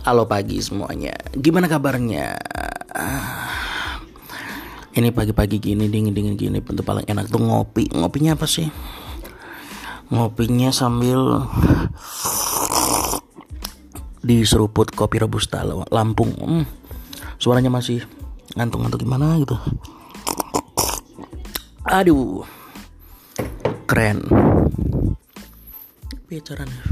Halo pagi semuanya. Gimana kabarnya? Ah, Ini pagi-pagi gini dingin-dingin gini bentuk paling enak tuh ngopi. Ngopinya apa sih? Ngopinya sambil diseruput kopi robusta Lampung. Hmm, suaranya masih ngantuk-ngantuk gimana gitu. Aduh. Keren. Bicaranya.